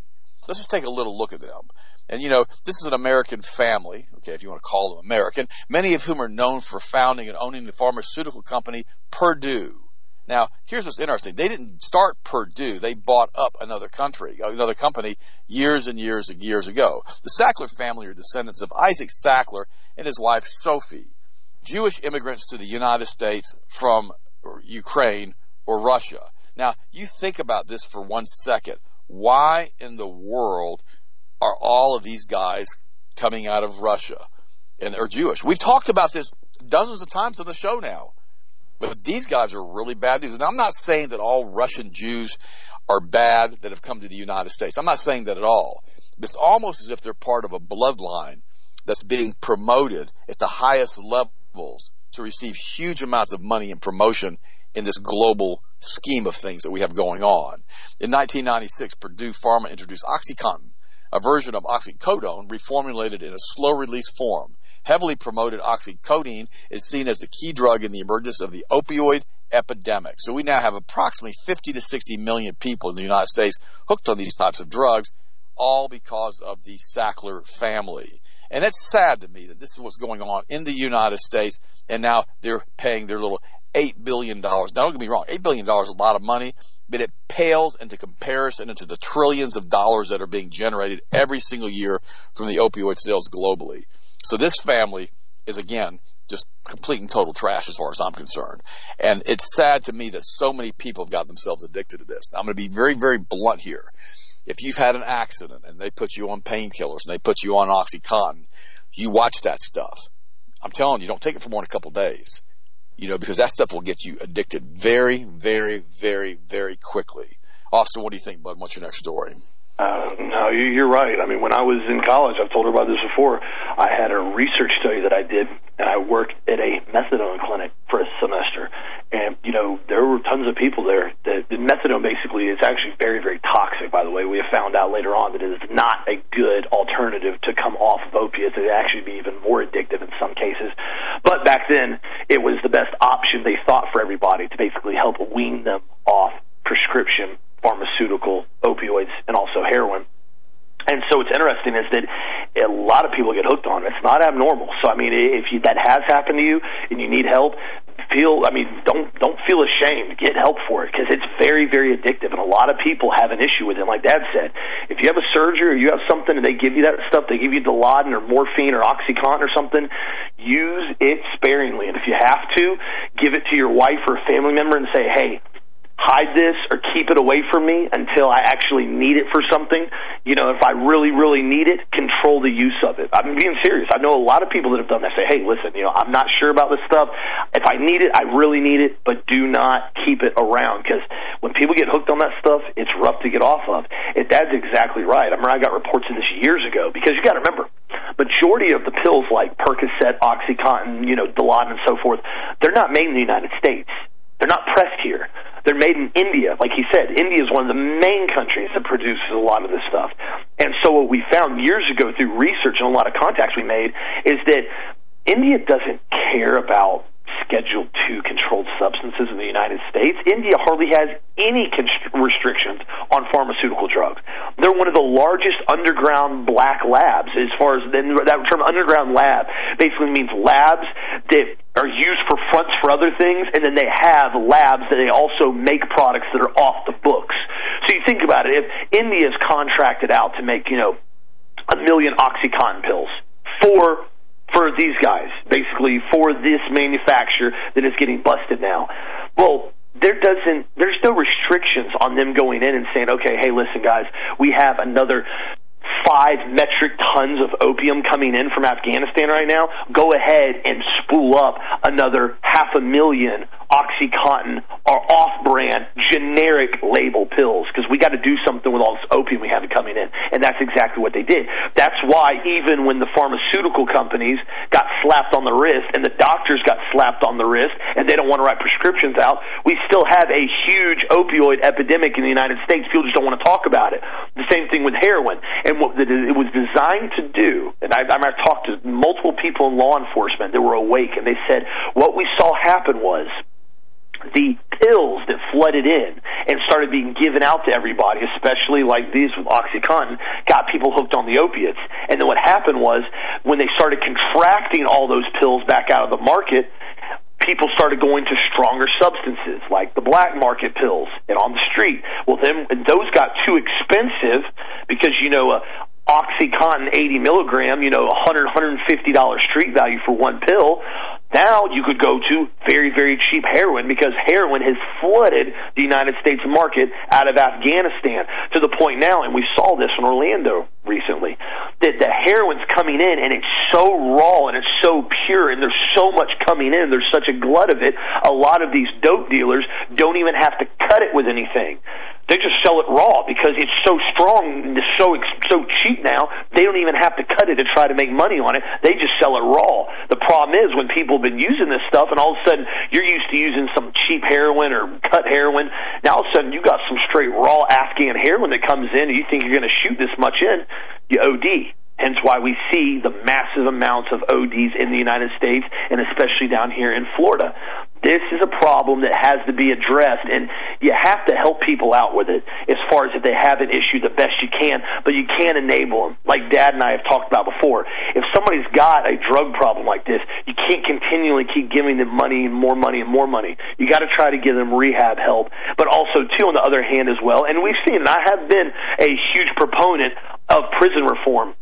Let's just take a little look at them. And you know, this is an American family, okay, if you want to call them American, many of whom are known for founding and owning the pharmaceutical company Purdue. Now, here's what's interesting. They didn't start Purdue. They bought up another country, another company years and years and years ago. The Sackler family are descendants of Isaac Sackler and his wife Sophie, Jewish immigrants to the United States from Ukraine or Russia. Now, you think about this for one second. Why in the world are all of these guys coming out of Russia and are Jewish? We've talked about this dozens of times on the show now. But these guys are really bad news. And I'm not saying that all Russian Jews are bad that have come to the United States. I'm not saying that at all. It's almost as if they're part of a bloodline that's being promoted at the highest levels to receive huge amounts of money and promotion in this global scheme of things that we have going on. In 1996, Purdue Pharma introduced OxyContin, a version of oxycodone reformulated in a slow release form. Heavily promoted oxycodone is seen as the key drug in the emergence of the opioid epidemic. So we now have approximately 50 to 60 million people in the United States hooked on these types of drugs, all because of the Sackler family. And it's sad to me that this is what's going on in the United States, and now they're paying their little $8 billion. Now, don't get me wrong, $8 billion is a lot of money, but it pales into comparison into the trillions of dollars that are being generated every single year from the opioid sales globally. So this family is, again, just complete and total trash as far as I'm concerned. And it's sad to me that so many people have got themselves addicted to this. Now, I'm going to be very, very blunt here. If you've had an accident and they put you on painkillers and they put you on Oxycontin, you watch that stuff. I'm telling you, don't take it for more than a couple days. You know, because that stuff will get you addicted very, very, very, very quickly. Austin, what do you think, bud? What's your next story? Uh, no, you're right. I mean, when I was in college, I've told her about this before. I had a research study that I did, and I worked at a methadone clinic for a semester. And you know, there were tons of people there. That the methadone basically is actually very, very toxic. By the way, we have found out later on that it is not a good alternative to come off of opiates. It actually be even more addictive in some cases. But back then, it was the best option they thought for everybody to basically help wean them off prescription pharmaceutical opioids and also heroin. And so what's interesting is that a lot of people get hooked on it. It's not abnormal. So I mean, if you, that has happened to you and you need help, feel I mean, don't don't feel ashamed. Get help for it because it's very very addictive, and a lot of people have an issue with it. Like Dad said, if you have a surgery or you have something and they give you that stuff, they give you Dilaudid or morphine or OxyContin or something, use it sparingly. And if you have to, give it to your wife or a family member and say, hey hide this or keep it away from me until I actually need it for something. You know, if I really, really need it, control the use of it. I'm being serious. I know a lot of people that have done that say, hey, listen, you know, I'm not sure about this stuff. If I need it, I really need it, but do not keep it around because when people get hooked on that stuff, it's rough to get off of. It, that's exactly right. I remember I got reports of this years ago because you got to remember, majority of the pills like Percocet, OxyContin, you know, Dilaudid and so forth, they're not made in the United States. They're not pressed here. They're made in India. Like he said, India is one of the main countries that produces a lot of this stuff. And so what we found years ago through research and a lot of contacts we made is that India doesn't care about Schedule II controlled substances in the United States. India hardly has any const- restrictions on pharmaceutical drugs. They're one of the largest underground black labs. As far as then that term underground lab basically means labs that are used for fronts for other things, and then they have labs that they also make products that are off the books. So you think about it: if India is contracted out to make, you know, a million OxyContin pills for for these guys, basically for this manufacturer that is getting busted now. Well, there doesn't there's no restrictions on them going in and saying, okay, hey, listen, guys, we have another five metric tons of opium coming in from Afghanistan right now, go ahead and spool up another half a million OxyContin or off-brand generic label pills because we got to do something with all this opium we have coming in, and that's exactly what they did. That's why even when the pharmaceutical companies got slapped on the wrist and the doctors got slapped on the wrist and they don't want to write prescriptions out, we still have a huge opioid epidemic in the United States. People just don't want to talk about it. The same thing with heroin, and what it was designed to do. And I, I talked to multiple people in law enforcement that were awake, and they said what we saw happen was the pills that flooded in and started being given out to everybody, especially like these with OxyContin, got people hooked on the opiates. And then what happened was when they started contracting all those pills back out of the market, people started going to stronger substances like the black market pills and on the street. Well, then those got too expensive because you know a OxyContin 80 milligram, you know, 100 150 dollar street value for one pill Now you could go to very, very cheap heroin because heroin has flooded the United States market out of Afghanistan to the point now, and we saw this in Orlando recently, that the heroin's coming in and it's so raw and it's so pure and there's so much coming in, there's such a glut of it, a lot of these dope dealers don't even have to cut it with anything. They just sell it raw because it's so strong and it's so so cheap now. They don't even have to cut it to try to make money on it. They just sell it raw. The problem is when people have been using this stuff, and all of a sudden you're used to using some cheap heroin or cut heroin. Now all of a sudden you got some straight raw Afghan heroin that comes in, and you think you're going to shoot this much in, you OD. Hence why we see the massive amounts of ODs in the United States and especially down here in Florida. This is a problem that has to be addressed, and you have to help people out with it as far as if they have an issue the best you can, but you can't enable them. Like Dad and I have talked about before. If somebody's got a drug problem like this, you can't continually keep giving them money and more money and more money. You got to try to give them rehab help, but also, too, on the other hand as well, and we've seen, and I have been a huge proponent of prison reform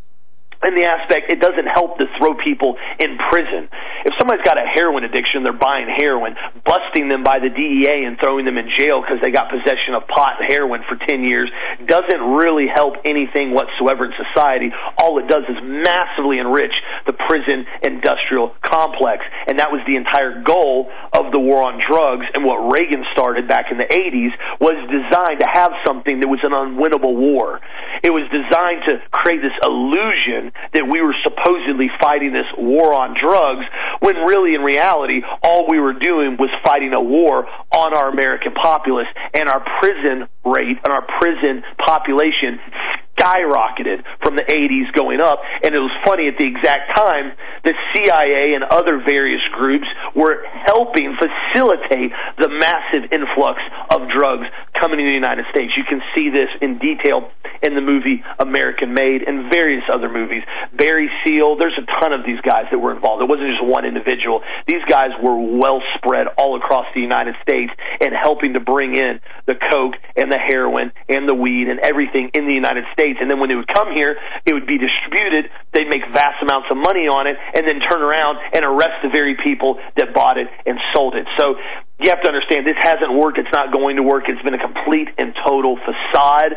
in the aspect it doesn't help to throw people in prison. If somebody's got a heroin addiction, they're buying heroin, busting them by the DEA and throwing them in jail because they got possession of pot and heroin for 10 years doesn't really help anything whatsoever in society. All it does is massively enrich the prison industrial complex. And that was the entire goal of the war on drugs and what Reagan started back in the 80s was designed to have something that was an unwinnable war. It was designed to create this illusion that we were supposedly fighting this war on drugs when really in reality all we were doing was fighting a war on our American populace and our prison rate and our prison population skyrocketed from the 80s going up and it was funny at the exact time the CIA and other various groups were helping facilitate the massive influx of drugs coming into the United States. You can see this in detail in the movie American Made and various other movies. Barry Seal, there's a ton of these guys that were involved. It wasn't just one individual. These guys were well spread all across the United States and helping to bring in the coke and the heroin and the weed and everything in the United States. And then when it would come here, it would be distributed. They'd make vast amounts of money on it and then turn around and arrest the very people that bought it and sold it. So you have to understand this hasn't worked. It's not going to work. It's been a complete and total facade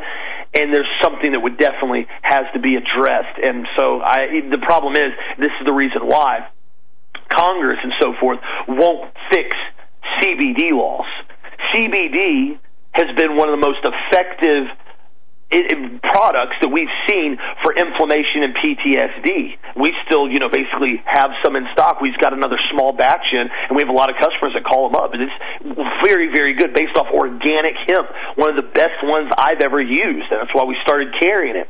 and there's something that would definitely has to be addressed. And so I, the problem is, this is the reason why Congress and so forth won't fix CBD laws. CBD has been one of the most effective products that we've seen for inflammation and PTSD. We still, you know, basically have some in stock. We've got another small batch in, and we have a lot of customers that call them up. And it's very, very good based off organic hemp, one of the best ones I've ever used, and that's why we started carrying it.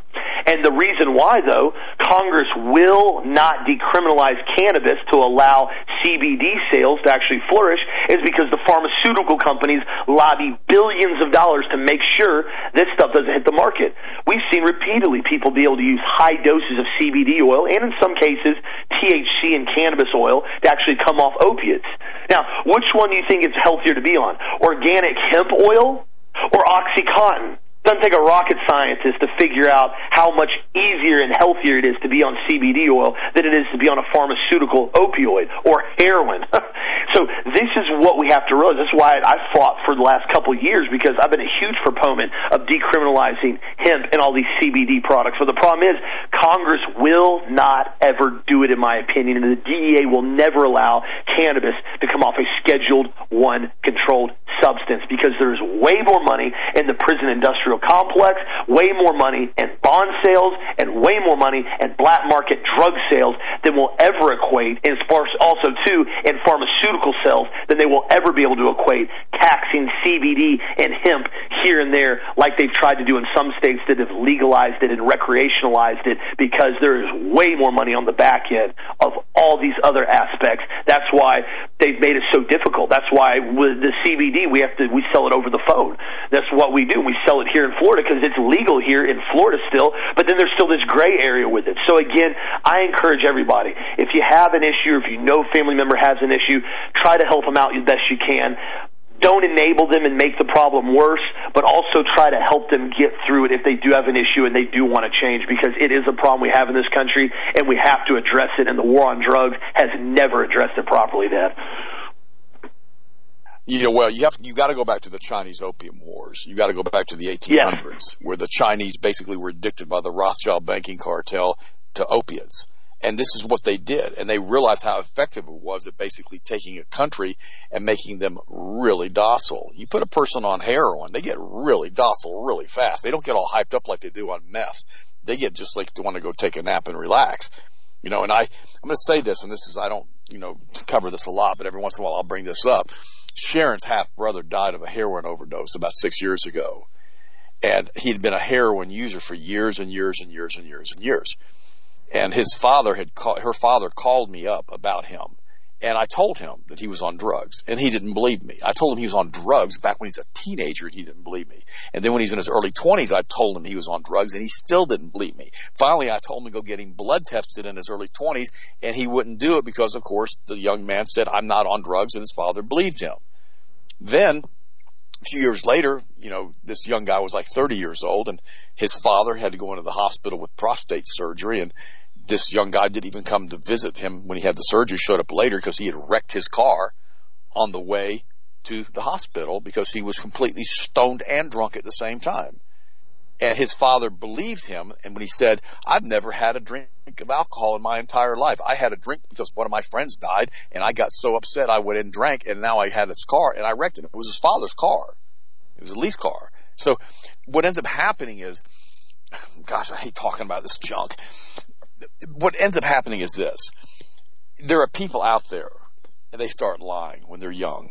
And the reason why, though, Congress will not decriminalize cannabis to allow CBD sales to actually flourish is because the pharmaceutical companies lobby billions of dollars to make sure this stuff doesn't hit the market market. We've seen repeatedly people be able to use high doses of CBD oil and in some cases THC and cannabis oil to actually come off opiates. Now, which one do you think is healthier to be on? Organic hemp oil or Oxycontin? Doesn't take a rocket scientist to figure out how much easier and healthier it is to be on CBD oil than it is to be on a pharmaceutical opioid or heroin. so this is what we have to realize. That's why I fought for the last couple of years because I've been a huge proponent of decriminalizing hemp and all these CBD products. But the problem is Congress will not ever do it, in my opinion, and the DEA will never allow cannabis to come off a Scheduled One controlled substance because there's way more money in the prison industrial complex, way more money in bond sales, and way more money in black market drug sales than will ever equate, and also too in pharmaceutical sales than they will ever be able to equate taxing CBD and hemp here and there like they've tried to do in some states that have legalized it and recreationalized it because there is way more money on the back end of all these other aspects. That's why they've made it so difficult. That's why the CBD we have to we sell it over the phone. That's what we do. We sell it here in Florida because it's legal here in Florida still, but then there's still this gray area with it. So again, I encourage everybody, if you have an issue, if you know a family member has an issue, try to help them out as best you can don't enable them and make the problem worse, but also try to help them get through it if they do have an issue and they do want to change because it is a problem we have in this country and we have to address it and the war on drugs has never addressed it properly, Dad. You know, well, you have you got to go back to the Chinese Opium Wars. You got to go back to the 1800s, yes. where the Chinese basically were addicted by the Rothschild banking cartel to opiates, and this is what they did. And they realized how effective it was at basically taking a country and making them really docile. You put a person on heroin, they get really docile really fast. They don't get all hyped up like they do on meth. They get just like to want to go take a nap and relax. You know, and I, I'm going to say this, and this is, I don't, you know, cover this a lot, but every once in a while I'll bring this up Sharon's half brother died of a heroin overdose about six years ago. And he'd been a heroin user for years and years and years and years and years. And his father had called, her father called me up about him. And I told him that he was on drugs and he didn't believe me. I told him he was on drugs back when he's a teenager and he didn't believe me. And then when he's in his early twenties, I told him he was on drugs and he still didn't believe me. Finally, I told him to go get him blood tested in his early twenties and he wouldn't do it because of course the young man said, I'm not on drugs and his father believed him. Then a few years later, you know, this young guy was like 30 years old and his father had to go into the hospital with prostate surgery and this young guy didn't even come to visit him when he had the surgery, showed up later because he had wrecked his car on the way to the hospital because he was completely stoned and drunk at the same time. And his father believed him. And when he said, I've never had a drink of alcohol in my entire life. I had a drink because one of my friends died and I got so upset I went and drank and now I had this car and I wrecked it. It was his father's car. It was a lease car. So what ends up happening is, gosh, I hate talking about this junk. What ends up happening is this. There are people out there and they start lying when they're young.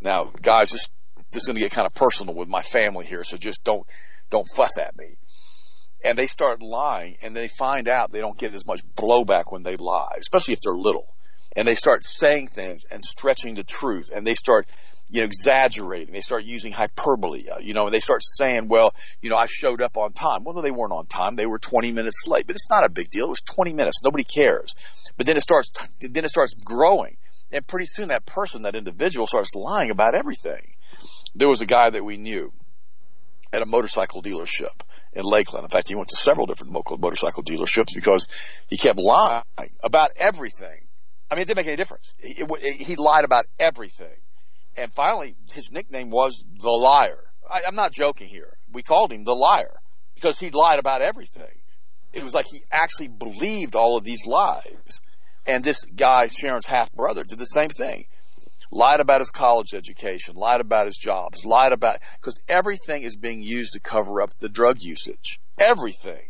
Now, guys, this, this is going to get kind of personal with my family here, so just don't don't fuss at me. And they start lying and they find out they don't get as much blowback when they lie, especially if they're little. And they start saying things and stretching the truth and they start, you know, exaggerating. They start using hyperbole, you know, and they start saying, well, you know, I showed up on time. Well, no, they weren't on time. They were 20 minutes late, but it's not a big deal. It was 20 minutes. Nobody cares. But then it starts, then it starts growing. And pretty soon that person, that individual starts lying about everything. There was a guy that we knew at a motorcycle dealership in Lakeland. In fact, he went to several different motorcycle dealerships because he kept lying about everything. I mean, it didn't make any difference. He, he lied about everything. And finally, his nickname was the liar. I, I'm not joking here. We called him the liar because he lied about everything. It was like he actually believed all of these lies. And this guy, Sharon's half brother, did the same thing lied about his college education, lied about his jobs, lied about, because everything is being used to cover up the drug usage. Everything.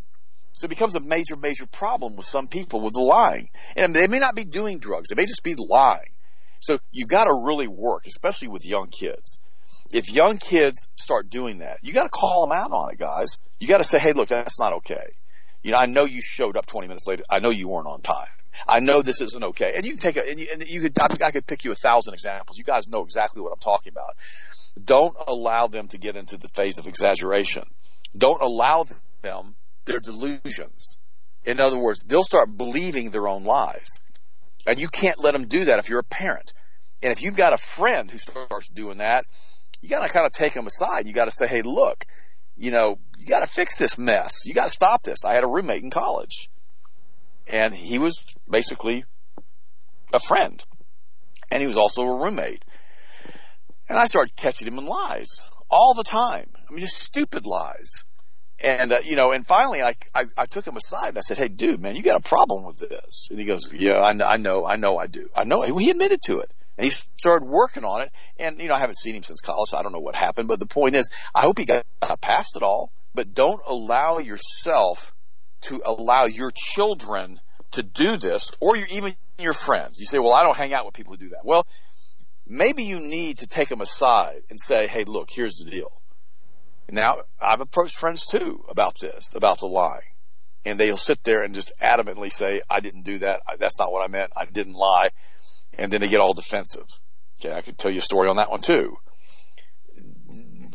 So it becomes a major, major problem with some people with the lying. And they may not be doing drugs. They may just be lying. So you gotta really work, especially with young kids. If young kids start doing that, you gotta call them out on it, guys. You gotta say, hey, look, that's not okay. You know, I know you showed up 20 minutes later. I know you weren't on time. I know this isn't okay. And you can take a, and you, and you could, I, I could pick you a thousand examples. You guys know exactly what I'm talking about. Don't allow them to get into the phase of exaggeration. Don't allow them their delusions. In other words, they'll start believing their own lies. And you can't let them do that if you're a parent. And if you've got a friend who starts doing that, you gotta kind of take them aside. You gotta say, hey, look, you know, you gotta fix this mess. You gotta stop this. I had a roommate in college and he was basically a friend, and he was also a roommate. And I started catching him in lies all the time. I mean, just stupid lies. And uh, you know, and finally, I, I I took him aside and I said, "Hey, dude, man, you got a problem with this?" And he goes, "Yeah, I, I know, I know, I do, I know." He admitted to it, and he started working on it. And you know, I haven't seen him since college. So I don't know what happened, but the point is, I hope he got past it all. But don't allow yourself to allow your children to do this, or your, even your friends. You say, well, I don't hang out with people who do that. Well, maybe you need to take them aside and say, hey, look, here's the deal. Now, I've approached friends too about this, about the lying. And they'll sit there and just adamantly say, I didn't do that. That's not what I meant. I didn't lie. And then they get all defensive. Okay, I could tell you a story on that one too.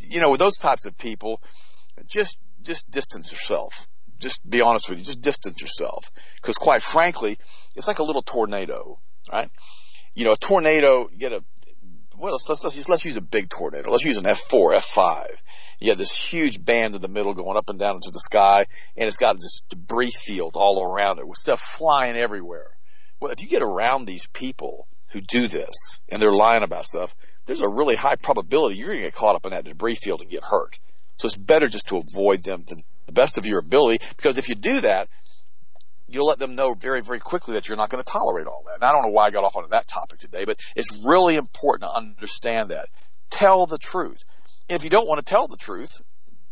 You know, with those types of people, just, just distance yourself just be honest with you. Just distance yourself. Because quite frankly, it's like a little tornado, right? You know, a tornado, you get a well, let's, let's, let's, let's use a big tornado. Let's use an F4, F5. You have this huge band in the middle going up and down into the sky, and it's got this debris field all around it with stuff flying everywhere. Well, if you get around these people who do this and they're lying about stuff, there's a really high probability you're going to get caught up in that debris field and get hurt. So it's better just to avoid them to the best of your ability because if you do that, you'll let them know very, very quickly that you're not going to tolerate all that. And I don't know why I got off on that topic today, but it's really important to understand that. Tell the truth. If you don't want to tell the truth,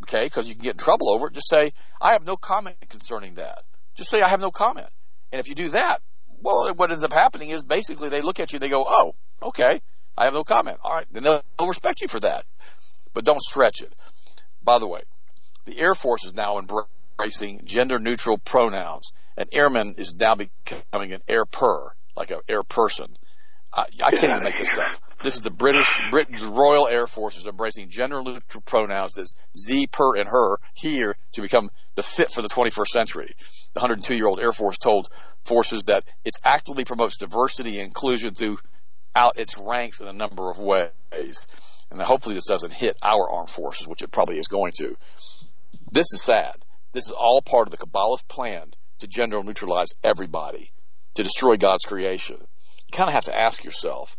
okay, because you can get in trouble over it, just say, I have no comment concerning that. Just say, I have no comment. And if you do that, well, what ends up happening is basically they look at you and they go, oh, okay, I have no comment. All right, then they'll, they'll respect you for that. But don't stretch it. By the way, the Air Force is now embracing gender neutral pronouns. An airman is now becoming an air per, like an air person. I, can't even make this stuff. This is the British Britain's Royal Air Force is embracing gender neutral pronouns as Z, per, and her here to become the fit for the 21st century. The 102 year old Air Force told forces that it actively promotes diversity and inclusion throughout its ranks in a number of ways. And hopefully this doesn't hit our armed forces, which it probably is going to. This is sad. This is all part of the Kabbalist plan to gender neutralize everybody, to destroy God's creation. You kind of have to ask yourself,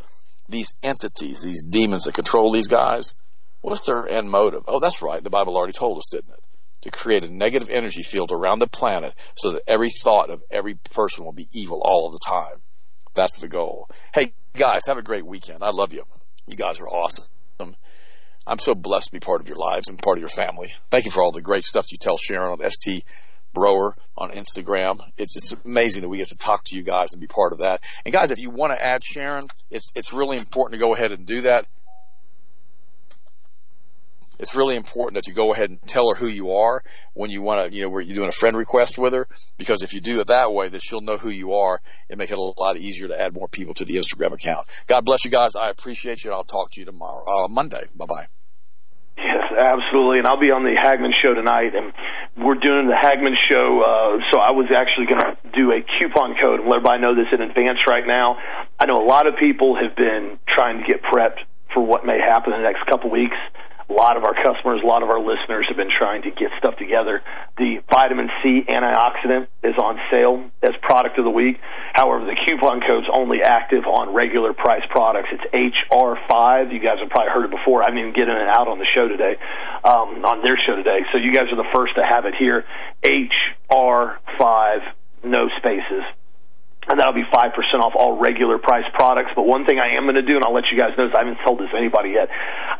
these entities, these demons that control these guys, what's their end motive? Oh, that's right. The Bible already told us, didn't it? To create a negative energy field around the planet so that every thought of every person will be evil all of the time. That's the goal. Hey, guys, have a great weekend. I love you. You guys are awesome. I'm so blessed to be part of your lives and part of your family. Thank you for all the great stuff you tell Sharon on ST Broer on Instagram. It's just amazing that we get to talk to you guys and be part of that. And guys, if you want to add Sharon, it's it's really important to go ahead and do that. It's really important that you go ahead and tell her who you are when you want to, you know, where you're doing a friend request with her, because if you do it that way, then she'll know who you are and make it a lot easier to add more people to the Instagram account. God bless you guys. I appreciate you. And I'll talk to you tomorrow, uh, Monday. Bye bye. Yes, absolutely. And I'll be on the Hagmann show tonight, and we're doing the Hagmann show. Uh, so I was actually going to do a coupon code and let everybody know this in advance right now. I know a lot of people have been trying to get prepped for what may happen in the next couple weeks a lot of our customers, a lot of our listeners have been trying to get stuff together. The vitamin C antioxidant is on sale as product of the week. However, the coupon code's only active on regular price products. It's HR5. You guys have probably heard it before. I didn't even get it out on the show today, um, on their show today. So you guys are the first to have it here. HR5, no spaces and that'll be 5% off all regular price products. But one thing I am going to do, and I'll let you guys know, is I haven't told this to anybody yet,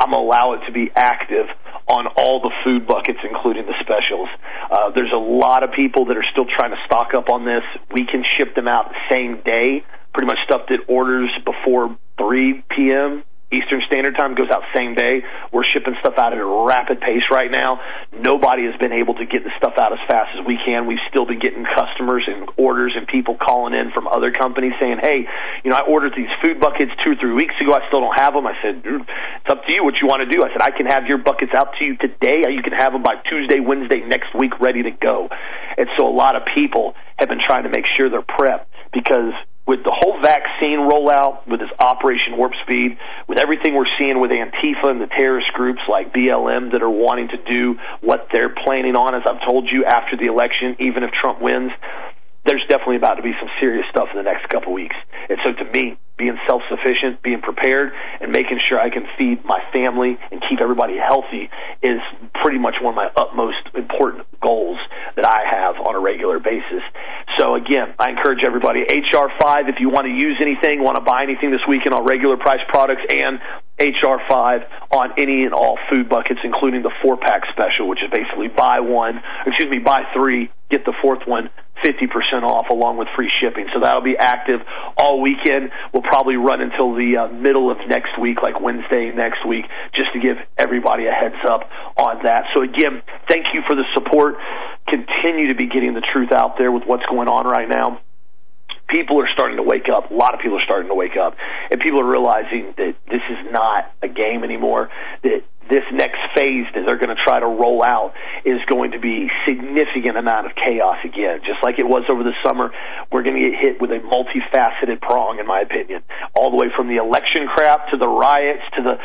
I'm going to allow it to be active on all the food buckets, including the specials. Uh, there's a lot of people that are still trying to stock up on this. We can ship them out the same day, pretty much stuff that orders before 3 p.m. Eastern Standard Time goes out same day. We're shipping stuff out at a rapid pace right now. Nobody has been able to get the stuff out as fast as we can. We've still been getting customers and orders and people calling in from other companies saying, "Hey, you know, I ordered these food buckets two or three weeks ago. I still don't have them." I said, "It's up to you what you want to do." I said, "I can have your buckets out to you today. You can have them by Tuesday, Wednesday next week, ready to go." And so a lot of people have been trying to make sure they're prepped because with the whole vaccine rollout, with this Operation Warp Speed, with everything we're seeing with Antifa and the terrorist groups like BLM that are wanting to do what they're planning on, as I've told you, after the election, even if Trump wins, there's definitely about to be some serious stuff in the next couple weeks. And so to me, being self sufficient, being prepared, and making sure I can feed my family and keep everybody healthy is pretty much one of my utmost important goals that I have on a regular basis. So again, I encourage everybody, HR5, if you want to use anything, want to buy anything this weekend on regular price products and HR5 on any and all food buckets, including the four pack special, which is basically buy one, excuse me, buy three, get the fourth one 50% off along with free shipping. So that'll be active all weekend. We'll probably run until the uh, middle of next week, like Wednesday next week, just to give everybody a heads up on that. So again, thank you for the support. Continue to be getting the truth out there with what's going on right now people are starting to wake up. A lot of people are starting to wake up, and people are realizing that this is not a game anymore. That this next phase that they're going to try to roll out is going to be significant amount of chaos again. Just like it was over the summer, we're going to get hit with a multifaceted prong, in my opinion, all the way from the election crap to the riots to the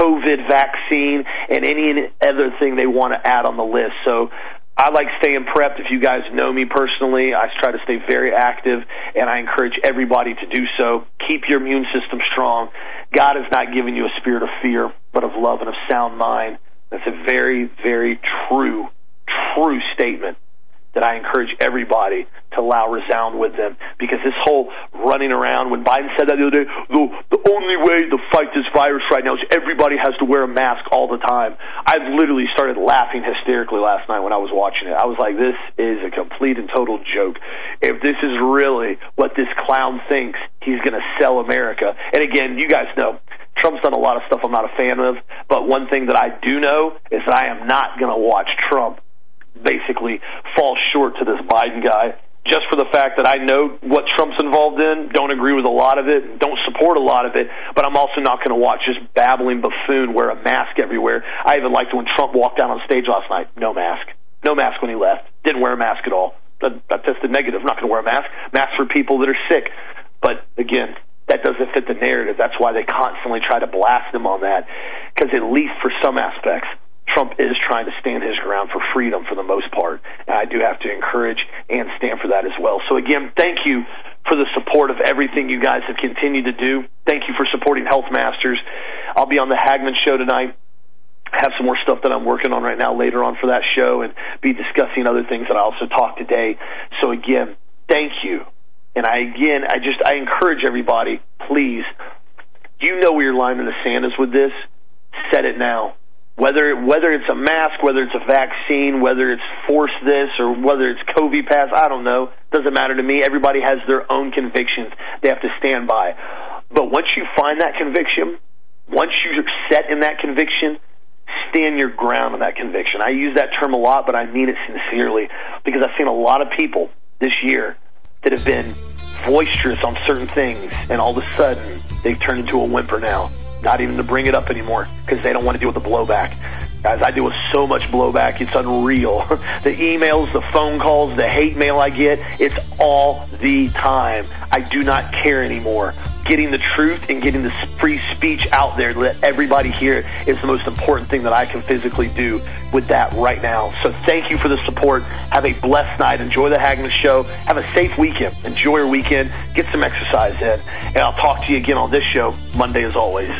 COVID vaccine and any other thing they want to add on the list. So I like staying prepped. If you guys know me personally, I try to stay very active, and I encourage everybody to do so. Keep your immune system strong. God has not given you a spirit of fear, but of love and of sound mind. That's a very, very true, true statement that I encourage everybody to allow resound with them. Because this whole running around when Biden said that the other day the, the only way to fight this virus right now is everybody has to wear a mask all the time. I literally started laughing hysterically last night when I was watching it. I was like this is a complete and total joke. If this is really what this clown thinks he's going to sell America and again you guys know Trump's done a lot of stuff I'm not a fan of but one thing that I do know is that I am not going to watch Trump basically fall short to this Biden guy just for the fact that I know what Trump's involved in, don't agree with a lot of it, don't support a lot of it, but I'm also not going to watch this babbling buffoon wear a mask everywhere. I even liked when Trump walked out on stage last night, no mask. No mask when he left. Didn't wear a mask at all. I, tested negative. I'm not going to wear a mask. Mask for people that are sick. But again, that doesn't fit the narrative. That's why they constantly try to blast him on that. Because at least for some aspects, Trump is trying to stand his ground for freedom for the most part. And I do have to encourage and stand for that as well. So again, thank you for the support of everything you guys have continued to do. Thank you for supporting Health Masters. I'll be on the Hagmann show tonight. Have some more stuff that I'm working on right now later on for that show and be discussing other things that I also talked today. So again, thank you. And I again, I just I encourage everybody, please, you know where your line in the sand is with this. Set it now whether whether it's a mask, whether it's a vaccine, whether it's force this or whether it's COVID pass, I don't know. Doesn't matter to me. Everybody has their own convictions they have to stand by. But once you find that conviction, once you're set in that conviction, stand your ground on that conviction. I use that term a lot, but I mean it sincerely because I've seen a lot of people this year that have been boisterous on certain things, and all of a sudden they've turned into a whimper now not even to bring it up anymore because they don't want to deal with the blowback. Guys, I deal with so much blowback, it's unreal. the emails, the phone calls, the hate mail I get, it's all the time. I do not care anymore. Getting the truth and getting the free speech out there to let everybody hear it is the most important thing that I can physically do with that right now. So thank you for the support. Have a blessed night. Enjoy the Hagmann show. Have a safe weekend. Enjoy your weekend. Get some exercise in. And I'll talk to you again on this show Monday as always.